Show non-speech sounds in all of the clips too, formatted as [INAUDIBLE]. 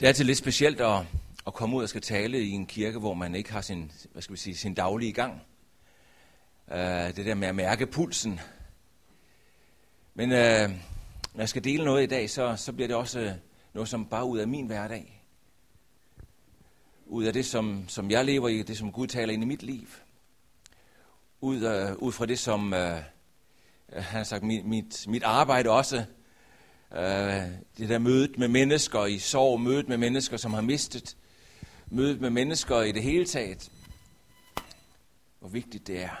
Det er altid lidt specielt at, at komme ud og skal tale i en kirke, hvor man ikke har sin, hvad skal vi sige, sin daglige gang. Uh, det der med at mærke pulsen. Men uh, når jeg skal dele noget i dag, så, så bliver det også øh, noget, som bare ud af min hverdag. Ud af det, som, som jeg lever i, det som Gud taler ind i mit liv. Ud, uh, ud fra det, som uh, han har sagt, mit, mit, mit arbejde også Øh, det der mødet med mennesker i sorg, mødet med mennesker, som har mistet, mødet med mennesker i det hele taget. Hvor vigtigt det er,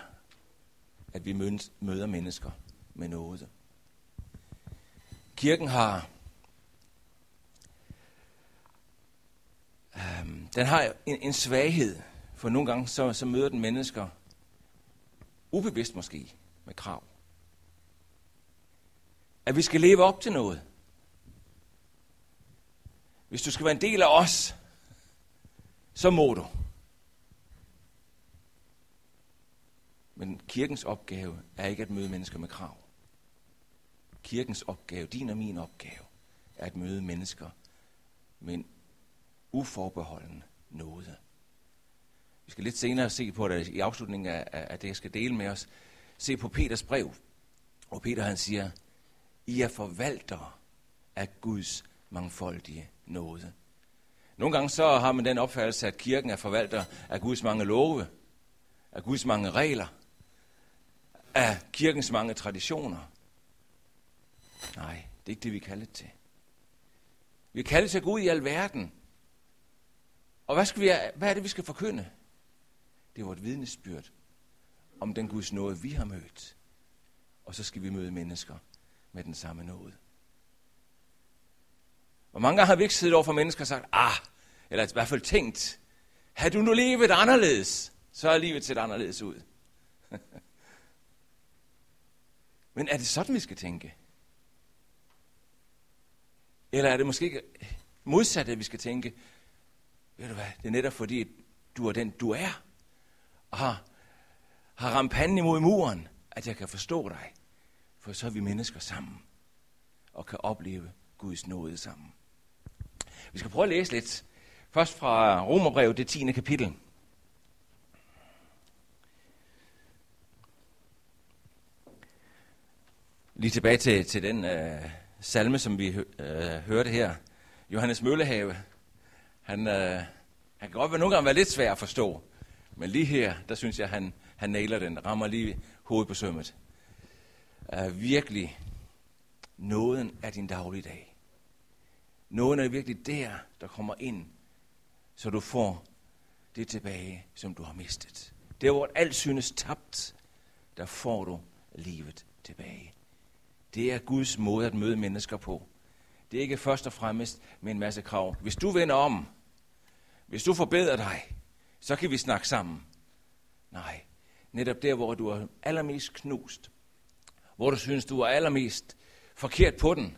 at vi møder mennesker med noget. Kirken har øhm, den har en, en svaghed, for nogle gange så, så møder den mennesker, ubevidst måske, med krav at vi skal leve op til noget. Hvis du skal være en del af os, så må du. Men kirkens opgave er ikke at møde mennesker med krav. Kirkens opgave, din og min opgave, er at møde mennesker med en uforbeholden nåde. Vi skal lidt senere se på det i afslutningen af, af det, jeg skal dele med os. Se på Peters brev, hvor Peter han siger, i er forvaltere af Guds mangfoldige nåde. Nogle gange så har man den opfattelse, at kirken er forvalter af Guds mange love, af Guds mange regler, af kirkens mange traditioner. Nej, det er ikke det, vi kalder til. Vi kalder til Gud i alverden. Og hvad, skal vi, hvad er det, vi skal forkynde? Det er vort vidnesbyrd om den Guds nåde, vi har mødt. Og så skal vi møde mennesker, med den samme nåde. Hvor mange gange har vi ikke siddet over for mennesker og sagt, ah, eller i hvert fald tænkt, har du nu levet anderledes, så er livet set anderledes ud. [LAUGHS] Men er det sådan, vi skal tænke? Eller er det måske ikke modsat, at vi skal tænke, ved du hvad, det er netop fordi, du er den, du er, og har, har ramt panden imod muren, at jeg kan forstå dig. For så er vi mennesker sammen og kan opleve Guds nåde sammen. Vi skal prøve at læse lidt. Først fra Romerbrevet, det 10. kapitel. Lige tilbage til, til den øh, salme, som vi øh, hørte her. Johannes Møllehave. Han, øh, han kan godt være nogle gange være lidt svær at forstå. Men lige her, der synes jeg, han, han nailer den. Rammer lige hovedet på sømmet er virkelig nåden af din dagligdag. Nåden er virkelig der, der kommer ind, så du får det tilbage, som du har mistet. Der, hvor alt synes tabt, der får du livet tilbage. Det er Guds måde at møde mennesker på. Det er ikke først og fremmest med en masse krav. Hvis du vender om, hvis du forbedrer dig, så kan vi snakke sammen. Nej, netop der, hvor du er allermest knust, hvor du synes, du er allermest forkert på den,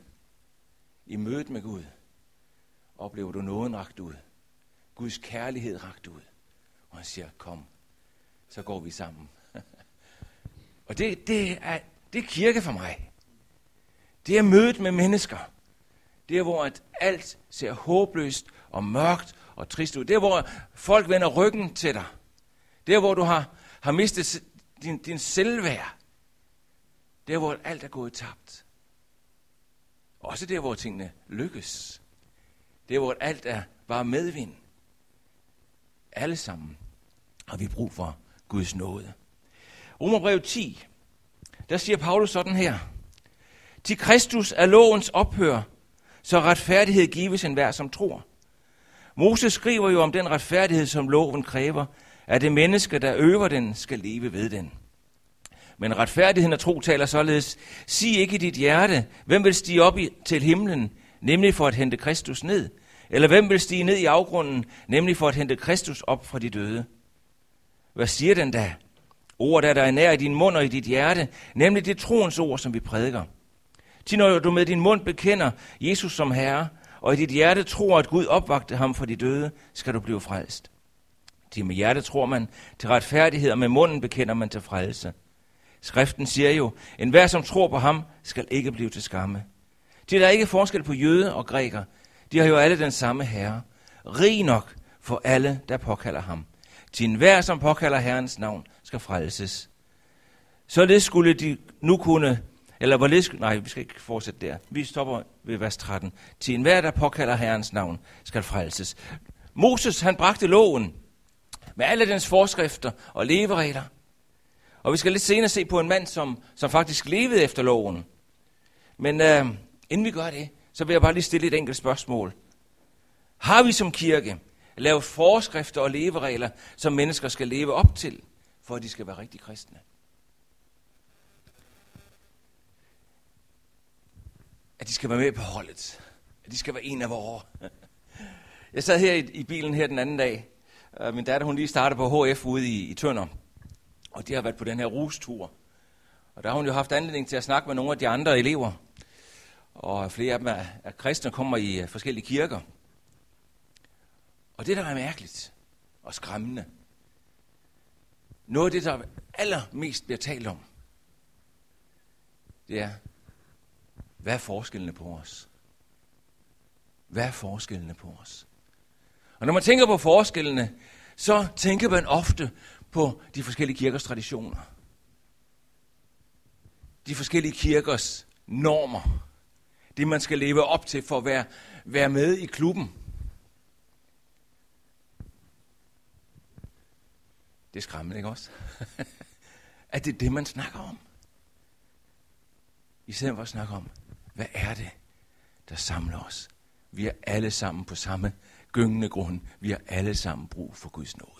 i mødet med Gud, oplever du nåden ragt ud. Guds kærlighed ragt ud. Og han siger, kom, så går vi sammen. [LAUGHS] og det, det, er, det er kirke for mig. Det er mødet med mennesker. Det er, hvor at alt ser håbløst og mørkt og trist ud. Det er, hvor folk vender ryggen til dig. Det er, hvor du har, har mistet din, din selvværd. Der, hvor alt er gået tabt. Også der, hvor tingene lykkes. Der, hvor alt er bare medvind. Alle sammen har vi brug for Guds nåde. Romerbrev 10, der siger Paulus sådan her. Til Kristus er lovens ophør, så retfærdighed gives enhver, som tror. Moses skriver jo om den retfærdighed, som loven kræver, at det menneske, der øver den, skal leve ved den. Men retfærdigheden og tro taler således, sig ikke i dit hjerte, hvem vil stige op i, til himlen, nemlig for at hente Kristus ned? Eller hvem vil stige ned i afgrunden, nemlig for at hente Kristus op fra de døde? Hvad siger den da? Ord, der er nær i din mund og i dit hjerte, nemlig det troens ord, som vi prædiker. Til når du med din mund bekender Jesus som Herre, og i dit hjerte tror, at Gud opvagte ham fra de døde, skal du blive frelst. Til med hjertet tror man til retfærdighed, og med munden bekender man til frelse. Skriften siger jo, en hver som tror på ham, skal ikke blive til skamme. De der er ikke forskel på jøde og græker. De har jo alle den samme herre. Rig nok for alle, der påkalder ham. Til enhver, som påkalder Herrens navn, skal frelses. Så det skulle de nu kunne, eller hvorledes, nej, vi skal ikke fortsætte der. Vi stopper ved vers 13. Til enhver, der påkalder Herrens navn, skal frelses. Moses, han bragte loven med alle dens forskrifter og leveregler. Og vi skal lidt senere se på en mand, som, som faktisk levede efter loven. Men øh, inden vi gør det, så vil jeg bare lige stille et enkelt spørgsmål. Har vi som kirke lavet forskrifter og leveregler, som mennesker skal leve op til, for at de skal være rigtig kristne? At de skal være med på holdet. At de skal være en af vores. Jeg sad her i, i bilen her den anden dag. Øh, min datter hun lige startede på HF ude i, i Tønder. Og de har været på den her rustur. Og der har hun jo haft anledning til at snakke med nogle af de andre elever. Og flere af dem er, er kristne kommer i øh, forskellige kirker. Og det, der er mærkeligt og skræmmende, noget af det, der allermest bliver talt om, det er, hvad er forskellene på os? Hvad er forskellene på os? Og når man tænker på forskellene, så tænker man ofte på de forskellige kirkers traditioner. De forskellige kirkers normer. Det, man skal leve op til for at være, være med i klubben. Det er skræmmende, ikke også? at [LAUGHS] det er det, man snakker om. I stedet for at snakke om, hvad er det, der samler os? Vi er alle sammen på samme gyngende grund. Vi har alle sammen brug for Guds nåde.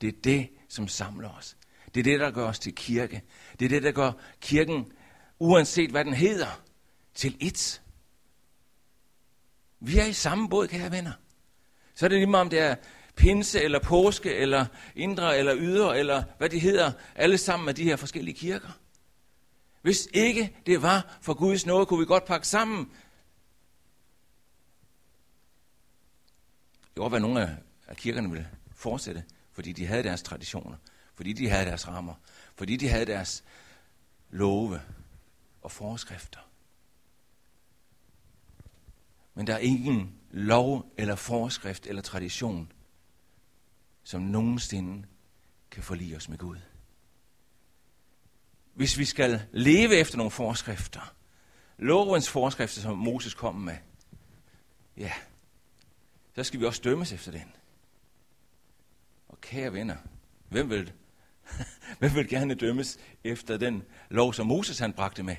Det er det, som samler os. Det er det, der gør os til kirke. Det er det, der gør kirken, uanset hvad den hedder, til ét. Vi er i samme båd, kære venner. Så er det lige meget, om det er pinse, eller påske, eller indre, eller ydre, eller hvad de hedder, alle sammen af de her forskellige kirker. Hvis ikke det var for Guds nåde, kunne vi godt pakke sammen. Det kunne være, at nogle af kirkerne ville fortsætte fordi de havde deres traditioner, fordi de havde deres rammer, fordi de havde deres love og forskrifter. Men der er ingen lov eller forskrift eller tradition, som nogensinde kan forlige os med Gud. Hvis vi skal leve efter nogle forskrifter, lovens forskrifter, som Moses kom med, ja, så skal vi også dømmes efter den. Kære venner, hvem vil, [LAUGHS] hvem vil gerne dømmes efter den lov, som Moses han bragte med?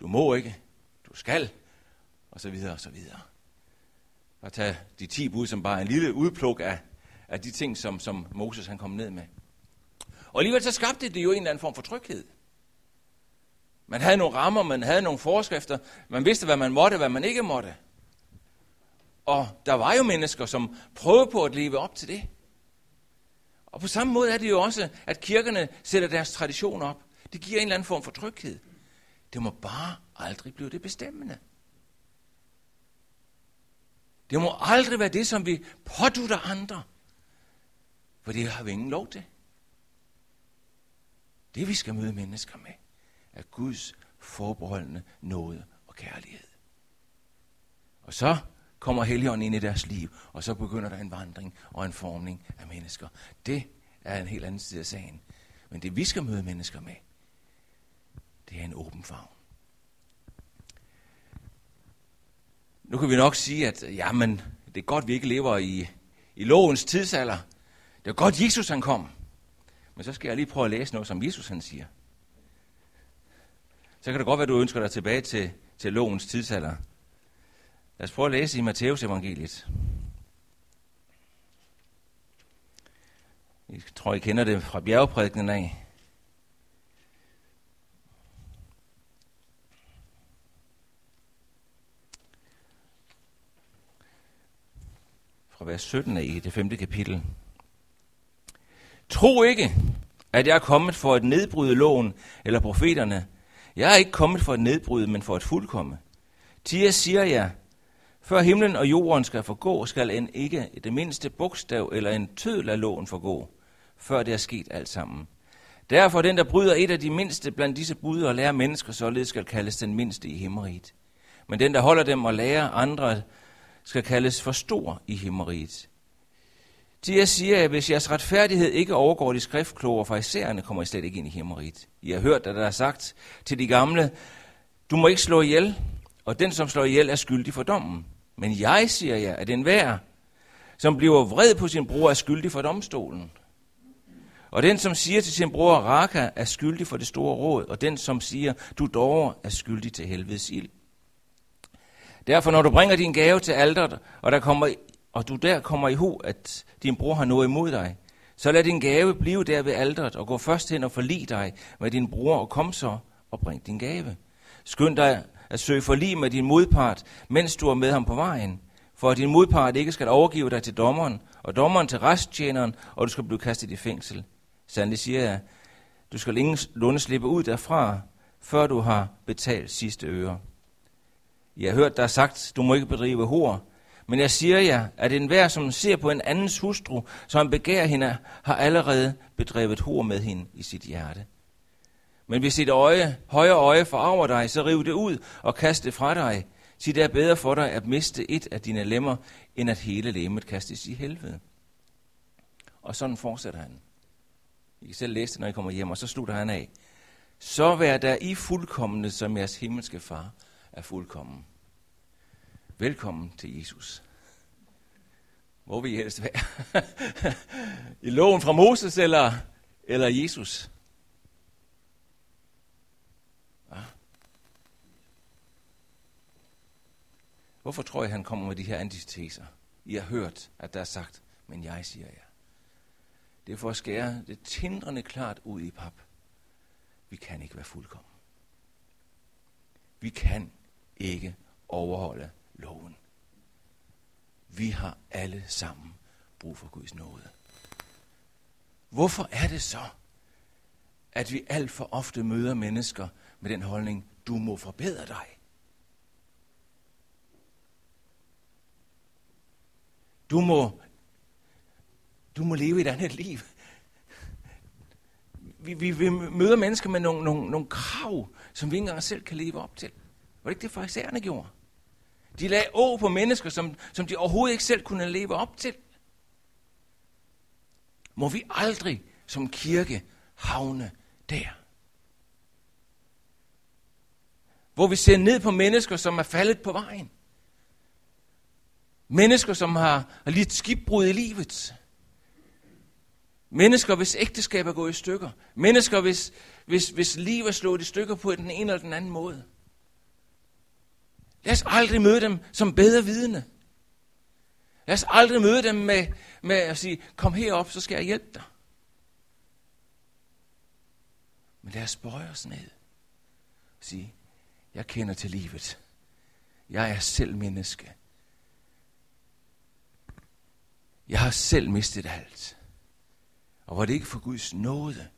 Du må ikke, du skal, og så videre, og så videre. Og tage de ti bud som bare en lille udpluk af, af de ting, som, som Moses han kom ned med. Og alligevel så skabte det jo en eller anden form for tryghed. Man havde nogle rammer, man havde nogle forskrifter, man vidste, hvad man måtte, hvad man ikke måtte. Og der var jo mennesker, som prøvede på at leve op til det. Og på samme måde er det jo også, at kirkerne sætter deres tradition op. Det giver en eller anden form for tryghed. Det må bare aldrig blive det bestemmende. Det må aldrig være det, som vi pådutter andre. For det har vi ingen lov til. Det vi skal møde mennesker med, er Guds forbeholdende nåde og kærlighed. Og så kommer Helligånden ind i deres liv, og så begynder der en vandring og en formning af mennesker. Det er en helt anden side af sagen. Men det vi skal møde mennesker med, det er en åben favn. Nu kan vi nok sige, at jamen, det er godt, vi ikke lever i, i lovens tidsalder. Det er godt, Jesus han kom. Men så skal jeg lige prøve at læse noget, som Jesus han siger. Så kan det godt være, at du ønsker dig tilbage til, til lovens tidsalder. Lad os prøve at læse i Matteus evangeliet. Jeg tror, I kender det fra bjergeprædikenen af. Fra vers 17 af i det femte kapitel. Tro ikke, at jeg er kommet for at nedbryde loven eller profeterne. Jeg er ikke kommet for at nedbryde, men for at fuldkomme. Tia siger jeg, før himlen og jorden skal forgå, skal en ikke det mindste bogstav eller en tødel af loven forgå, før det er sket alt sammen. Derfor den, der bryder et af de mindste blandt disse bud og lærer mennesker, således skal kaldes den mindste i himmeriget. men den, der holder dem og lærer andre, skal kaldes for stor i himmeriget. Til jeg siger, at hvis jeres retfærdighed ikke overgår de skriftkloge fra isærne, kommer I slet ikke ind i himmeriget. I har hørt, at der er sagt til de gamle, du må ikke slå ihjel, og den, som slår ihjel, er skyldig for dommen. Men jeg siger jer, at enhver, som bliver vred på sin bror, er skyldig for domstolen. Og den, som siger til sin bror Raka, er skyldig for det store råd, og den, som siger, du dår, er skyldig til helvedes ild. Derfor, når du bringer din gave til alderet, og, der kommer, og du der kommer i hu, at din bror har noget imod dig, så lad din gave blive der ved alderet, og gå først hen og forlig dig med din bror, og kom så og bring din gave. Skynd dig at søge forlig med din modpart, mens du er med ham på vejen, for at din modpart ikke skal overgive dig til dommeren, og dommeren til resttjeneren, og du skal blive kastet i fængsel. Sandelig siger jeg, du skal ingen lunde slippe ud derfra, før du har betalt sidste øre. Jeg har hørt, der er sagt, du må ikke bedrive hår, men jeg siger jer, at enhver, som ser på en andens hustru, som begærer hende, har allerede bedrevet hår med hende i sit hjerte. Men hvis dit øje, højre øje forarver dig, så riv det ud og kast det fra dig. Sig det er bedre for dig at miste et af dine lemmer, end at hele lemmet kastes i helvede. Og sådan fortsætter han. I kan selv læse det, når I kommer hjem, og så slutter han af. Så vær der i fuldkommende, som jeres himmelske far er fuldkommen. Velkommen til Jesus. Hvor vil I helst være? [LAUGHS] I loven fra Moses eller, eller Jesus? Ja. Hvorfor tror I, han kommer med de her antiteser? I har hørt, at der er sagt, men jeg siger jer. Det er for at skære det tindrende klart ud i pap. Vi kan ikke være fuldkommen. Vi kan ikke overholde loven. Vi har alle sammen brug for Guds nåde. Hvorfor er det så, at vi alt for ofte møder mennesker med den holdning, du må forbedre dig? Du må du må leve et andet liv. Vi, vi, vi møder mennesker med nogle, nogle, nogle krav, som vi ikke engang selv kan leve op til. Var det ikke det, farisæerne gjorde? De lagde å på mennesker, som, som de overhovedet ikke selv kunne leve op til. Må vi aldrig som kirke havne der? Hvor vi ser ned på mennesker, som er faldet på vejen. Mennesker, som har, har lidt skibbrud i livet. Mennesker, hvis ægteskab er gået i stykker. Mennesker, hvis, hvis, hvis liv er slået i stykker på den ene eller den anden måde. Lad os aldrig møde dem som bedre vidne. Lad os aldrig møde dem med, med at sige, kom herop, så skal jeg hjælpe dig. Men lad os bøje os ned og sige, jeg kender til livet. Jeg er selv menneske. Jeg har selv mistet alt. Og var det ikke for Guds nåde,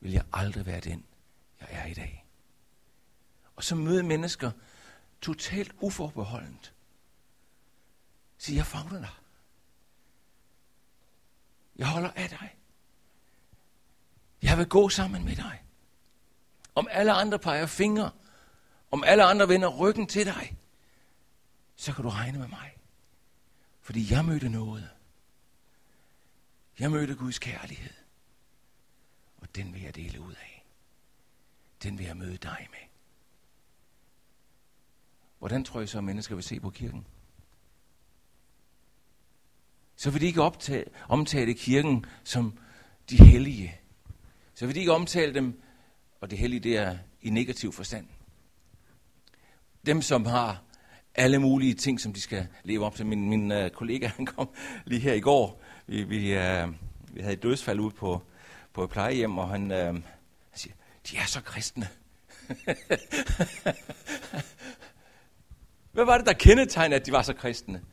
vil jeg aldrig være den, jeg er i dag. Og så møde mennesker totalt uforbeholdent. Sige, jeg fagner dig. Jeg holder af dig. Jeg vil gå sammen med dig. Om alle andre peger fingre, om alle andre vender ryggen til dig, så kan du regne med mig. Fordi jeg mødte noget. Jeg mødte Guds kærlighed. Og den vil jeg dele ud af. Den vil jeg møde dig med. Hvordan tror jeg så, at mennesker vil se på kirken? Så vil de ikke optage, omtale kirken som de hellige. Så vil de ikke omtale dem, og det hellige det er i negativ forstand. Dem, som har alle mulige ting, som de skal leve op til. Min, min øh, kollega [LAUGHS] han kom lige her i går vi, vi, øh, vi havde et dødsfald ude på, på et plejehjem, og han, øh, han siger, de er så kristne. [LAUGHS] Hvad var det, der kendetegnede, at de var så kristne?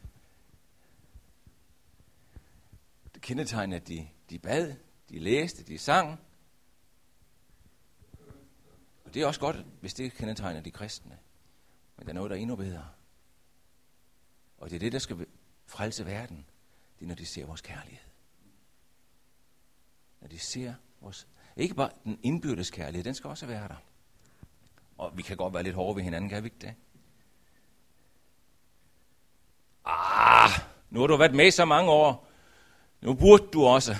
Det kendetegnede, at de, de bad, de læste, de sang. Og det er også godt, hvis det kendetegner de kristne. Men der er noget, der er endnu bedre. Og det er det, der skal frelse verden. Det er, når de ser vores kærlighed. Når de ser vores... Ikke bare den indbyrdes kærlighed, den skal også være der. Og vi kan godt være lidt hårde ved hinanden, kan vi ikke det? Ah, nu har du været med så mange år. Nu burde du også.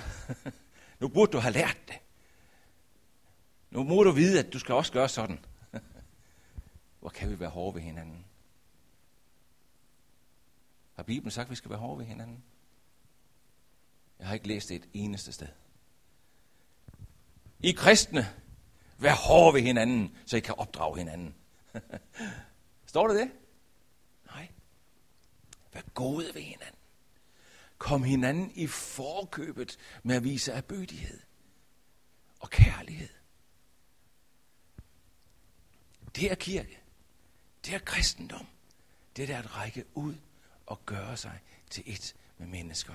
[LAUGHS] nu burde du have lært det. Nu må du vide, at du skal også gøre sådan. [LAUGHS] Hvor kan vi være hårde ved hinanden? Har Bibelen sagt, at vi skal være hårde ved hinanden? Jeg har ikke læst det et eneste sted. I kristne, vær hårde ved hinanden, så I kan opdrage hinanden. [LAUGHS] Står det det? Nej. Vær gode ved hinanden. Kom hinanden i forkøbet med at vise erbødighed og kærlighed. Det er kirke. Det er kristendom. Det er at række ud og gøre sig til et med mennesker.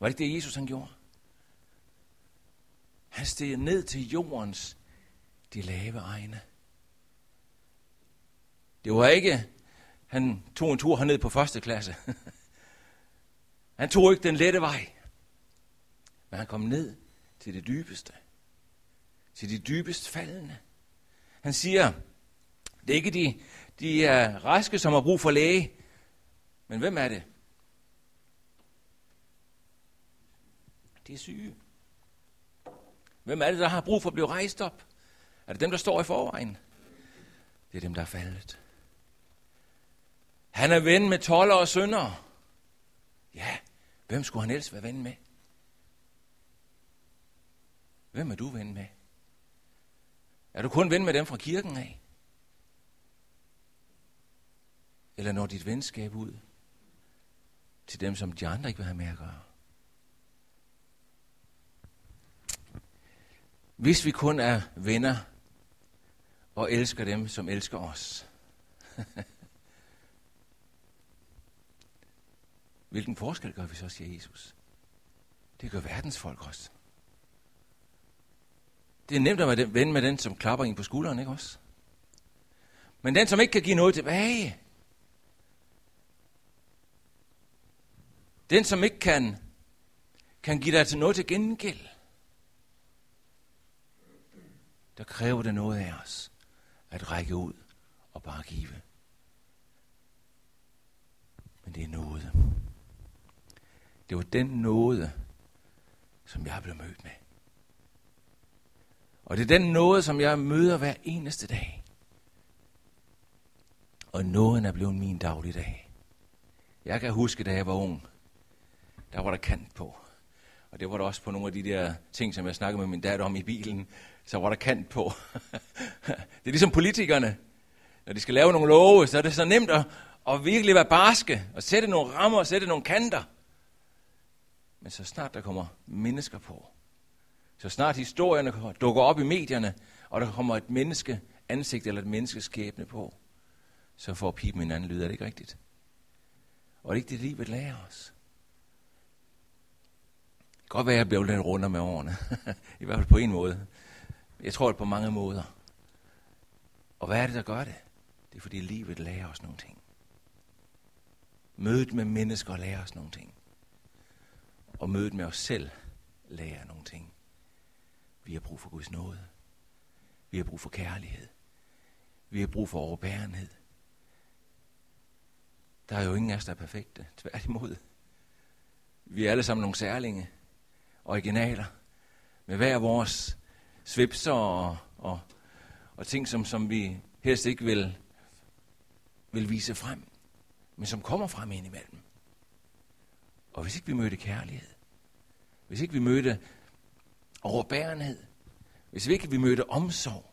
Var det ikke det, Jesus han gjorde? Han steg ned til jordens de lave egne. Det var ikke, han tog en tur herned på første klasse. [LAUGHS] han tog ikke den lette vej. Men han kom ned til det dybeste. Til de dybest faldende. Han siger, det er ikke de, de er raske, som har brug for læge. Men hvem er det? Det er syge. Hvem er det, der har brug for at blive rejst op? Er det dem, der står i forvejen? Det er dem, der er faldet. Han er ven med toller og sønder. Ja, hvem skulle han ellers være ven med? Hvem er du ven med? Er du kun ven med dem fra kirken af? Eller når dit venskab ud til dem, som de andre ikke vil have med at gøre? Hvis vi kun er venner og elsker dem, som elsker os, [LAUGHS] hvilken forskel gør vi så, siger Jesus? Det gør verdens folk også. Det er nemt at være ven med den, som klapper ind på skulderen, ikke også? Men den, som ikke kan give noget tilbage, den, som ikke kan, kan give dig til noget til gengæld, der kræver det noget af os at række ud og bare give. Men det er noget. Det var den nåde, som jeg blev mødt med. Og det er den nåde, som jeg møder hver eneste dag. Og nåden er blevet min dagligdag. Jeg kan huske, da jeg var ung, der var der kant på. Og det var der også på nogle af de der ting, som jeg snakkede med min datter om i bilen, så var der kant på. [LAUGHS] det er ligesom politikerne. Når de skal lave nogle love, så er det så nemt at, at virkelig være barske, og sætte nogle rammer, og sætte nogle kanter. Men så snart der kommer mennesker på, så snart historierne dukker op i medierne, og der kommer et menneske ansigt eller et menneskes skæbne på, så får pipen en anden lyd. Er det ikke rigtigt? Og det er ikke det, livet lærer os. Kan godt være, at jeg bliver lidt rundere med årene. [LAUGHS] I hvert fald på en måde. Jeg tror det på mange måder. Og hvad er det, der gør det? Det er fordi livet lærer os nogle ting. Mødet med mennesker lærer os nogle ting. Og mødet med os selv lærer nogle ting. Vi har brug for Guds nåde. Vi har brug for kærlighed. Vi har brug for overbærenhed. Der er jo ingen af os, der er perfekte. Tværtimod. Vi er alle sammen nogle særlinge, originaler, med hver vores svipser og, og, og ting, som, som vi helst ikke vil, vil vise frem, men som kommer frem indimellem. Og hvis ikke vi mødte kærlighed, hvis ikke vi mødte overbærenhed, hvis ikke vi mødte omsorg,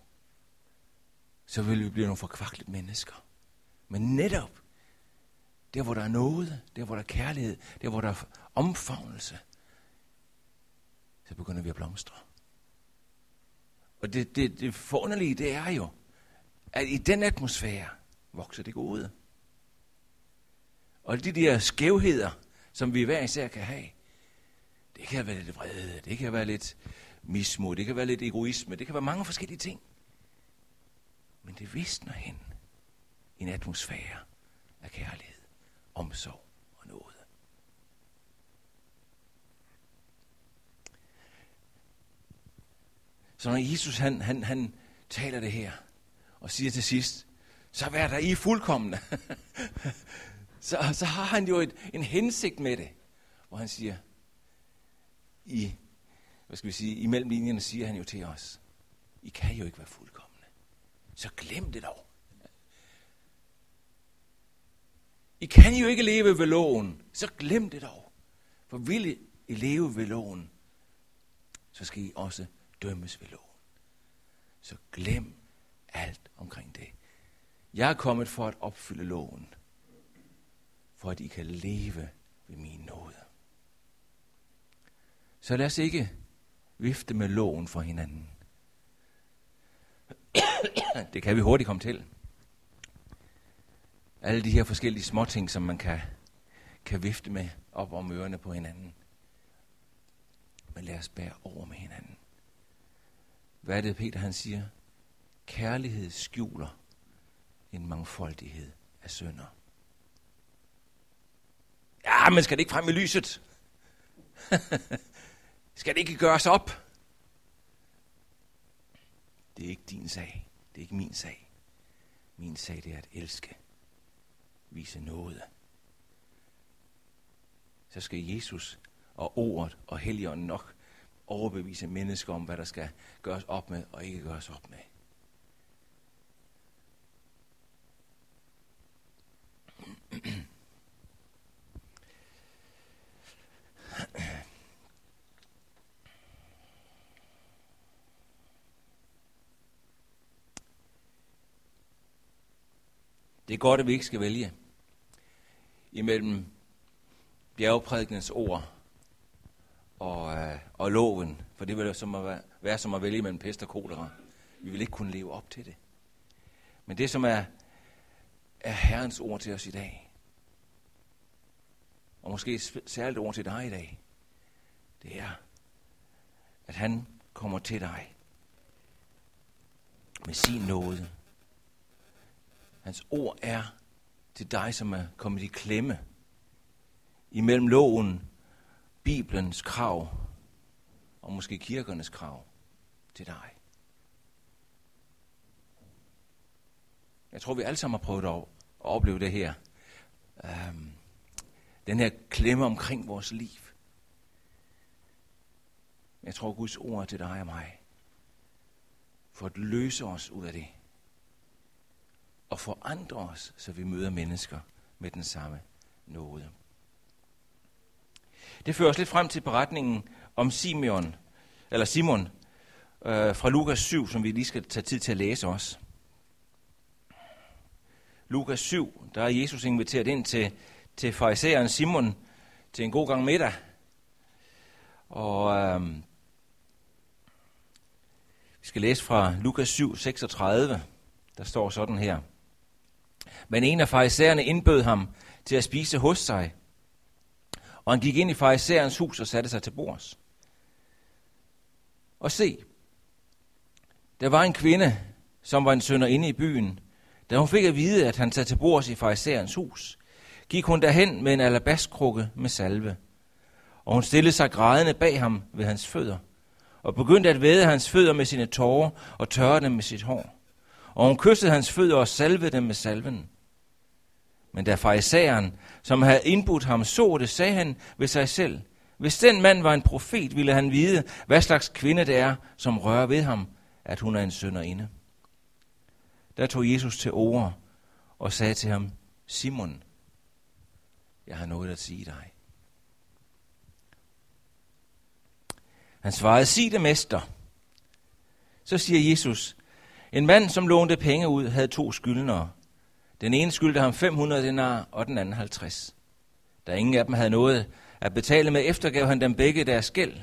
så ville vi blive nogle forkvaklet mennesker. Men netop der, hvor der er noget, der, hvor der er kærlighed, der, hvor der er omfavnelse, så begynder vi at blomstre. Og det, det, det forunderlige, det er jo, at i den atmosfære vokser det gode. Og de der skævheder, som vi hver især kan have, det kan være lidt vrede, det kan være lidt mismod, det kan være lidt egoisme, det kan være mange forskellige ting. Men det visner hen i en atmosfære af kærlighed, omsorg og noget. Så når Jesus han, han, han taler det her, og siger til sidst, så vær der I fuldkommende. [LAUGHS] så, så har han jo et, en hensigt med det, hvor han siger, i, hvad skal vi sige, imellem linjerne siger han jo til os, I kan jo ikke være fuldkommende. Så glem det dog. I kan jo ikke leve ved loven, så glem det dog. For vil I leve ved loven, så skal I også dømmes ved loven. Så glem alt omkring det. Jeg er kommet for at opfylde loven, for at I kan leve ved min nåde. Så lad os ikke vifte med loven for hinanden. [COUGHS] Det kan vi hurtigt komme til. Alle de her forskellige småting, som man kan, kan vifte med op om ørerne på hinanden. Men lad os bære over med hinanden. Hvad er det, Peter han siger? Kærlighed skjuler en mangfoldighed af sønder. Ja, men skal det ikke frem i lyset? [LAUGHS] skal det ikke gøres op? Det er ikke din sag. Det er ikke min sag. Min sag det er at elske. Vise noget. Så skal Jesus og ordet og helligånden nok overbevise mennesker om, hvad der skal gøres op med og ikke gøres op med. Det er godt, at vi ikke skal vælge imellem bjergprædikens ord og, øh, og loven, for det vil som at være, være som at vælge mellem pest og kolera. Vi vil ikke kunne leve op til det. Men det, som er, er Herrens ord til os i dag, og måske et særligt ord til dig i dag, det er, at han kommer til dig med sin nåde. Hans ord er til dig, som er kommet i klemme imellem loven Bibelens krav, og måske kirkernes krav til dig. Jeg tror, vi alle sammen har prøvet at opleve det her. Øhm, den her klemme omkring vores liv. Jeg tror, Guds ord er til dig og mig. For at løse os ud af det. Og forandre os, så vi møder mennesker med den samme nåde. Det fører os lidt frem til beretningen om Simeon, eller Simon øh, fra Lukas 7, som vi lige skal tage tid til at læse også. Lukas 7, der er Jesus inviteret ind til, til farisæeren Simon til en god gang middag. Og øh, vi skal læse fra Lukas 7, 36. Der står sådan her. Men en af farisæerne indbød ham til at spise hos sig, og han gik ind i farisæerens hus og satte sig til bords. Og se, der var en kvinde, som var en sønder inde i byen. Da hun fik at vide, at han sad til bords i farisæerens hus, gik hun derhen med en alabastkrukke med salve. Og hun stillede sig grædende bag ham ved hans fødder, og begyndte at væde hans fødder med sine tårer og tørre dem med sit hår. Og hun kyssede hans fødder og salvede dem med salven. Men da farisæeren, som havde indbudt ham, så det, sagde han ved sig selv, hvis den mand var en profet, ville han vide, hvad slags kvinde det er, som rører ved ham, at hun er en sønderinde. Der tog Jesus til ord og sagde til ham, Simon, jeg har noget at sige dig. Han svarede, sig det, mester. Så siger Jesus, en mand, som lånte penge ud, havde to skyldnere. Den ene skyldte ham 500 denar, og den anden 50. Da ingen af dem havde noget at betale med, eftergav han dem begge deres gæld.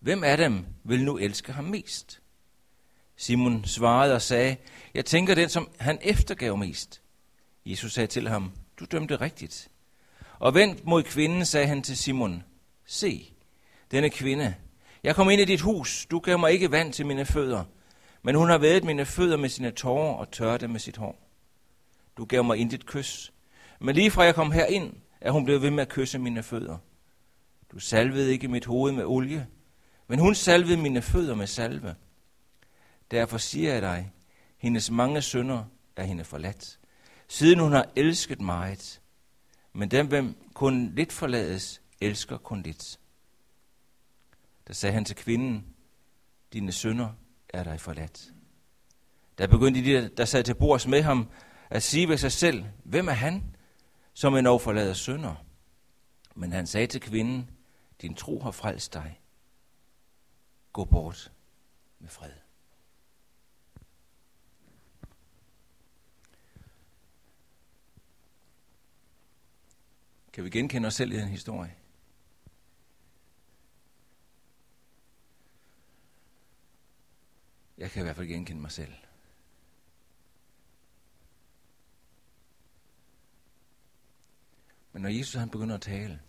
Hvem af dem vil nu elske ham mest? Simon svarede og sagde, jeg tænker den, som han eftergav mest. Jesus sagde til ham, du dømte rigtigt. Og vendt mod kvinden, sagde han til Simon, se, denne kvinde, jeg kom ind i dit hus, du gav mig ikke vand til mine fødder, men hun har vædet mine fødder med sine tårer og tørret dem med sit hår. Du gav mig intet kys. Men lige fra jeg kom herind, er hun blevet ved med at kysse mine fødder. Du salvede ikke mit hoved med olie, men hun salvede mine fødder med salve. Derfor siger jeg dig, hendes mange sønder er hende forladt, siden hun har elsket meget. Men dem, hvem kun lidt forlades, elsker kun lidt. Der sagde han til kvinden, dine sønder er dig forladt. Der begyndte de, der sad til bords med ham, at sige ved sig selv, hvem er han, som en forlader sønder? Men han sagde til kvinden, din tro har frelst dig. Gå bort med fred. Kan vi genkende os selv i den historie? Jeg kan i hvert fald genkende mig selv. Men når Jesus han begynder at tale,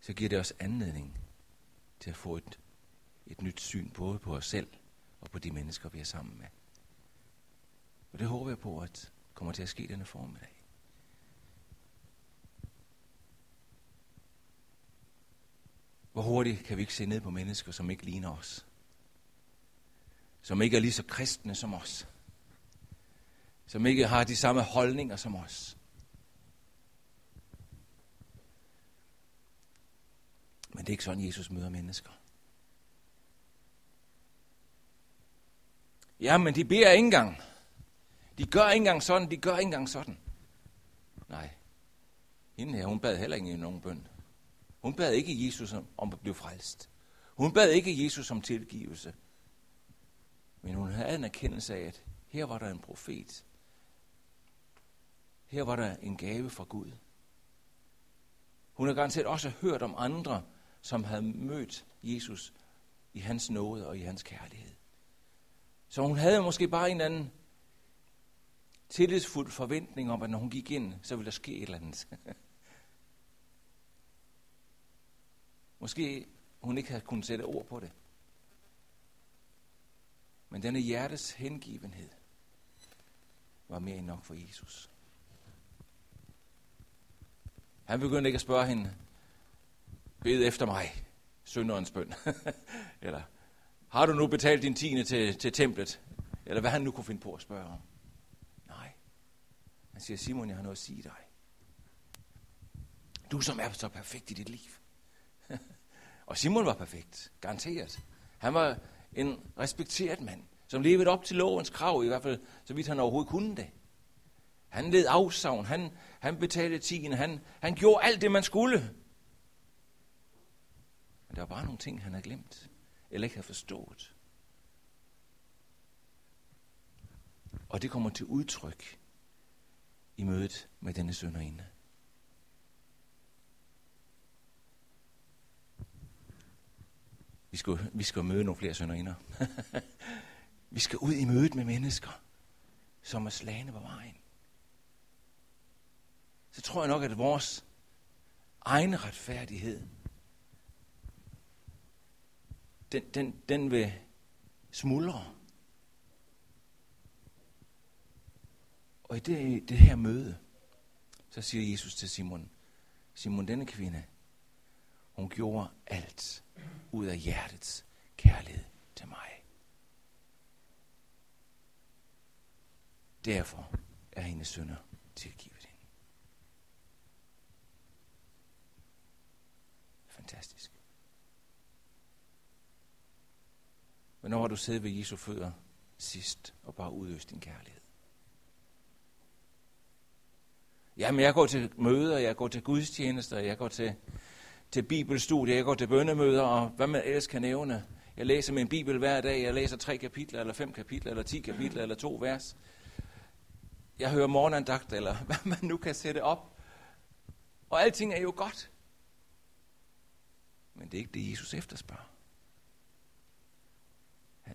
så giver det os anledning til at få et, et nyt syn både på os selv og på de mennesker, vi er sammen med. Og det håber jeg på, at kommer til at ske denne formiddag. Hvor hurtigt kan vi ikke se ned på mennesker, som ikke ligner os? Som ikke er lige så kristne som os? Som ikke har de samme holdninger som os? Men det er ikke sådan, Jesus møder mennesker. Ja, men de beder ikke engang. De gør ikke engang sådan, de gør ikke engang sådan. Nej. Hende her, hun bad heller ikke nogen bøn. Hun bad ikke Jesus om at blive frelst. Hun bad ikke Jesus om tilgivelse. Men hun havde en erkendelse af, at her var der en profet. Her var der en gave fra Gud. Hun har garanteret også hørt om andre, som havde mødt Jesus i hans nåde og i hans kærlighed. Så hun havde måske bare en anden tillidsfuld forventning om, at når hun gik ind, så ville der ske et eller andet. [LAUGHS] Måske hun ikke havde kunnet sætte ord på det. Men denne hjertes hengivenhed var mere end nok for Jesus. Han begyndte ikke at spørge hende, bed efter mig, synderens bøn. [LAUGHS] Eller, har du nu betalt din tiende til, til templet? Eller hvad han nu kunne finde på at spørge om. Nej. Han siger, Simon, jeg har noget at sige dig. Du som er så perfekt i dit liv. [LAUGHS] Og Simon var perfekt, garanteret. Han var en respekteret mand, som levede op til lovens krav, i hvert fald så vidt han overhovedet kunne det. Han led afsavn, han, han betalte tiden, han, han gjorde alt det, man skulle. Men der var bare nogle ting, han havde glemt, eller ikke havde forstået. Og det kommer til udtryk i mødet med denne sønderinde. Vi skal, vi skal møde nogle flere sønderinder. [LAUGHS] vi skal ud i mødet med mennesker, som er slagende på vejen. Så tror jeg nok, at vores egen retfærdighed, den, den, den vil smuldre. Og i det, det her møde, så siger Jesus til Simon, Simon, denne kvinde, hun gjorde alt ud af hjertets kærlighed til mig. Derfor er hendes sønder tilgivet hende. Fantastisk. Men når har du siddet ved Jesu fødder sidst og bare udøst din kærlighed? Jamen, jeg går til møder, jeg går til gudstjenester, jeg går til til bibelstudier, jeg går til bønnemøder, og hvad man ellers kan nævne. Jeg læser min bibel hver dag, jeg læser tre kapitler, eller fem kapitler, eller ti kapitler, eller to vers. Jeg hører morgenandagt, eller [LAUGHS] hvad man nu kan sætte op. Og alting er jo godt. Men det er ikke det, Jesus efterspørger.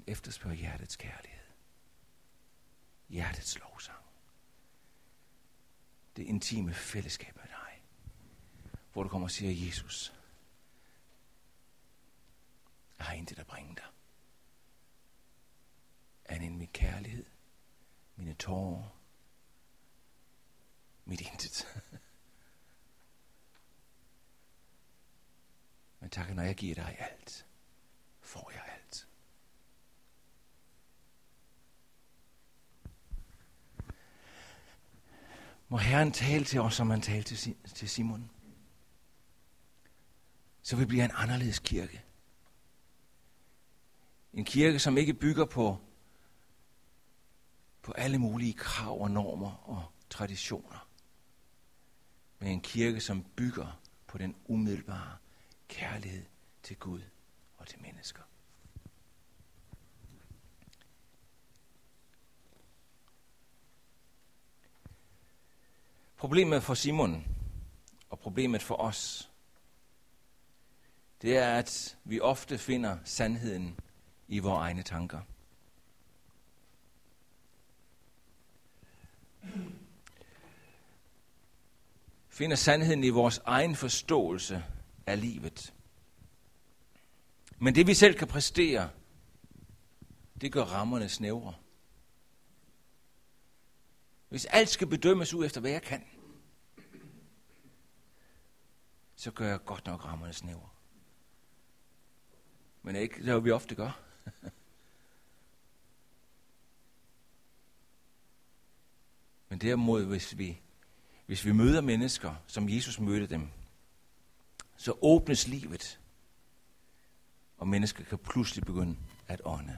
Efterspørger hjertets kærlighed. Hjertets lovsang. Det intime fællesskab med dig hvor du kommer og siger, Jesus, jeg har intet at bringe dig. Andet end min kærlighed, mine tårer, mit intet. Men tak, når jeg giver dig alt, får jeg alt. Hvor Herren talte til os, som han talte til, til Simon. Så vi bliver en anderledes kirke. En kirke, som ikke bygger på, på alle mulige krav og normer og traditioner. Men en kirke, som bygger på den umiddelbare kærlighed til Gud og til mennesker. Problemet for Simon og problemet for os, det er, at vi ofte finder sandheden i vores egne tanker. Finder sandheden i vores egen forståelse af livet. Men det vi selv kan præstere, det gør rammerne snævre. Hvis alt skal bedømmes ud efter, hvad jeg kan, så gør jeg godt nok rammerne snævre. Men ikke det, vi ofte gør. [LAUGHS] Men derimod, hvis vi, hvis vi møder mennesker, som Jesus mødte dem, så åbnes livet, og mennesker kan pludselig begynde at ånde.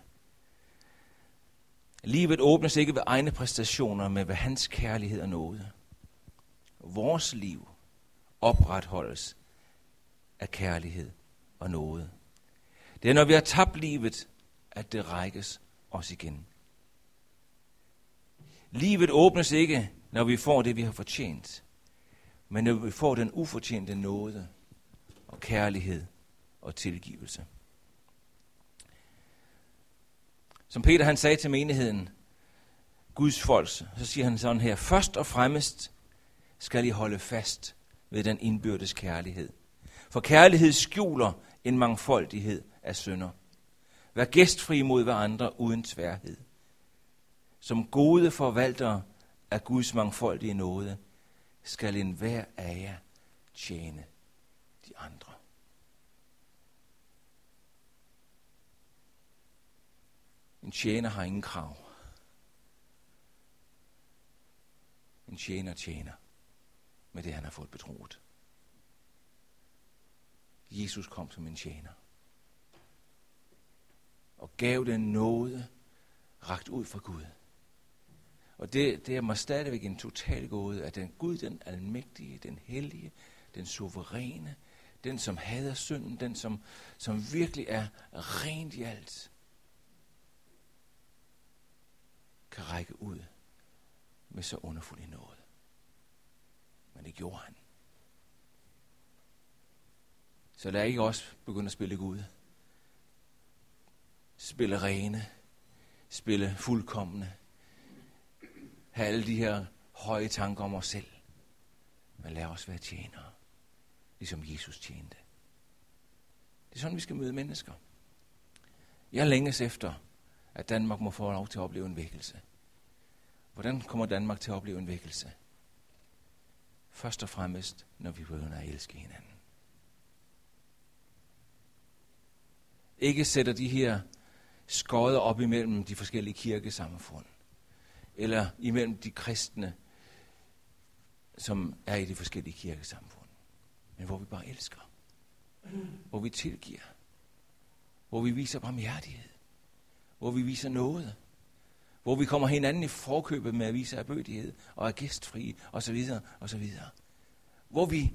Livet åbnes ikke ved egne præstationer, men ved hans kærlighed og nåde. Vores liv opretholdes af kærlighed og nåde. Det er, når vi har tabt livet, at det rækkes os igen. Livet åbnes ikke, når vi får det, vi har fortjent, men når vi får den ufortjente nåde og kærlighed og tilgivelse. Som Peter han sagde til menigheden, Guds folk, så siger han sådan her, først og fremmest skal I holde fast ved den indbyrdes kærlighed. For kærlighed skjuler en mangfoldighed af synder. Vær gæstfri mod hverandre uden tværhed. Som gode forvaltere af Guds mangfoldige nåde, skal enhver af jer tjene de andre. En tjener har ingen krav. En tjener tjener med det, han har fået betroet. Jesus kom som en tjener. Og gav den nåde ragt ud fra Gud. Og det, det er mig stadigvæk en total gåde, at den Gud, den almægtige, den hellige, den suveræne, den som hader synden, den som, som virkelig er rent i alt, kan række ud med så underfuld en nåde. Men det gjorde han. Så lad ikke også begynde at spille Gud. Spille rene. Spille fuldkommende. Have alle de her høje tanker om os selv. Men lad os være tjenere. Ligesom Jesus tjente. Det er sådan, vi skal møde mennesker. Jeg længes efter, at Danmark må få lov til at opleve en vækkelse. Hvordan kommer Danmark til at opleve en vækkelse? Først og fremmest, når vi begynder at elske hinanden. Ikke sætter de her skodder op imellem de forskellige kirkesamfund, eller imellem de kristne, som er i de forskellige kirkesamfund, men hvor vi bare elsker, hvor vi tilgiver, hvor vi viser barmhjertighed, hvor vi viser noget, hvor vi kommer hinanden i forkøbet med at vise erbødighed og er gæstfri osv. osv. Hvor vi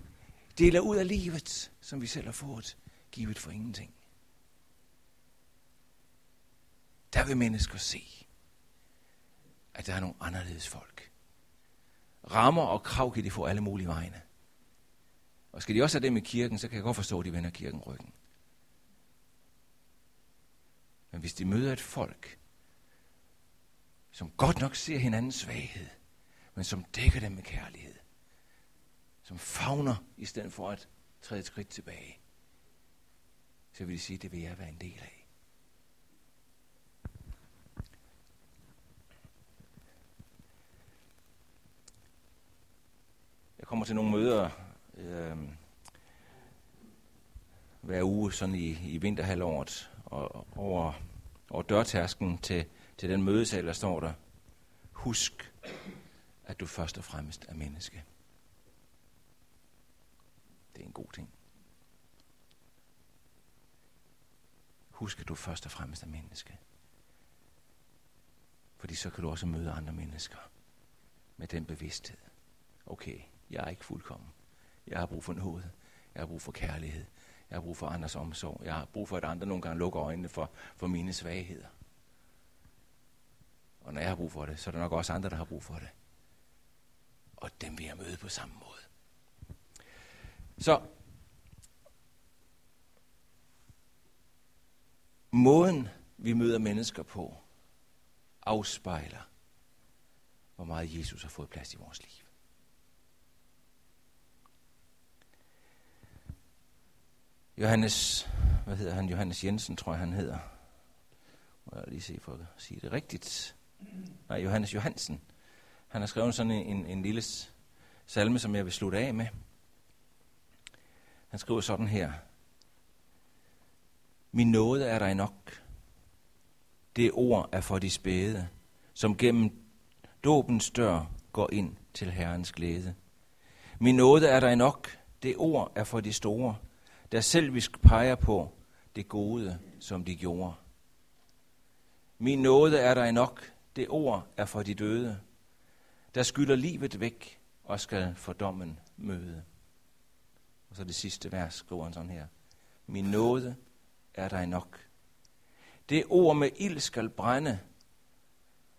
deler ud af livet, som vi selv har fået, givet for ingenting. Der vil mennesker se, at der er nogle anderledes folk. Rammer og krav kan de få alle mulige vegne. Og skal de også have det med kirken, så kan jeg godt forstå, at de vender kirken ryggen. Men hvis de møder et folk, som godt nok ser hinandens svaghed, men som dækker dem med kærlighed. Som fagner i stedet for at træde et skridt tilbage. Så vil de sige, det vil jeg være en del af. Jeg kommer til nogle møder øh, hver uge sådan i, i vinterhalvåret, og over, over dørtærsken til til den mødesal, der står der, husk, at du først og fremmest er menneske. Det er en god ting. Husk, at du først og fremmest er menneske. Fordi så kan du også møde andre mennesker med den bevidsthed. Okay, jeg er ikke fuldkommen. Jeg har brug for noget. Jeg har brug for kærlighed. Jeg har brug for andres omsorg. Jeg har brug for, at andre nogle gange lukker øjnene for, for mine svagheder. Og når jeg har brug for det, så er der nok også andre, der har brug for det. Og dem vil jeg møde på samme måde. Så måden, vi møder mennesker på, afspejler, hvor meget Jesus har fået plads i vores liv. Johannes, hvad hedder han? Johannes Jensen, tror jeg, han hedder. Må jeg lige se for at sige det rigtigt. Nej, Johannes Johansen. Han har skrevet sådan en, en, en lille salme, som jeg vil slutte af med. Han skriver sådan her. Min nåde er dig nok. Det ord er for de spæde, som gennem dåbens dør går ind til Herrens glæde. Min nåde er dig nok. Det ord er for de store, der selvisk peger på det gode, som de gjorde. Min nåde er dig nok. Det ord er for de døde, der skylder livet væk og skal for dommen møde. Og så det sidste vers skriver han sådan her. Min nåde er dig nok. Det ord med ild skal brænde,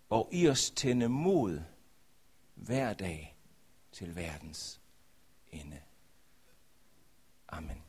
og i os tænde mod hver dag til verdens ende. Amen.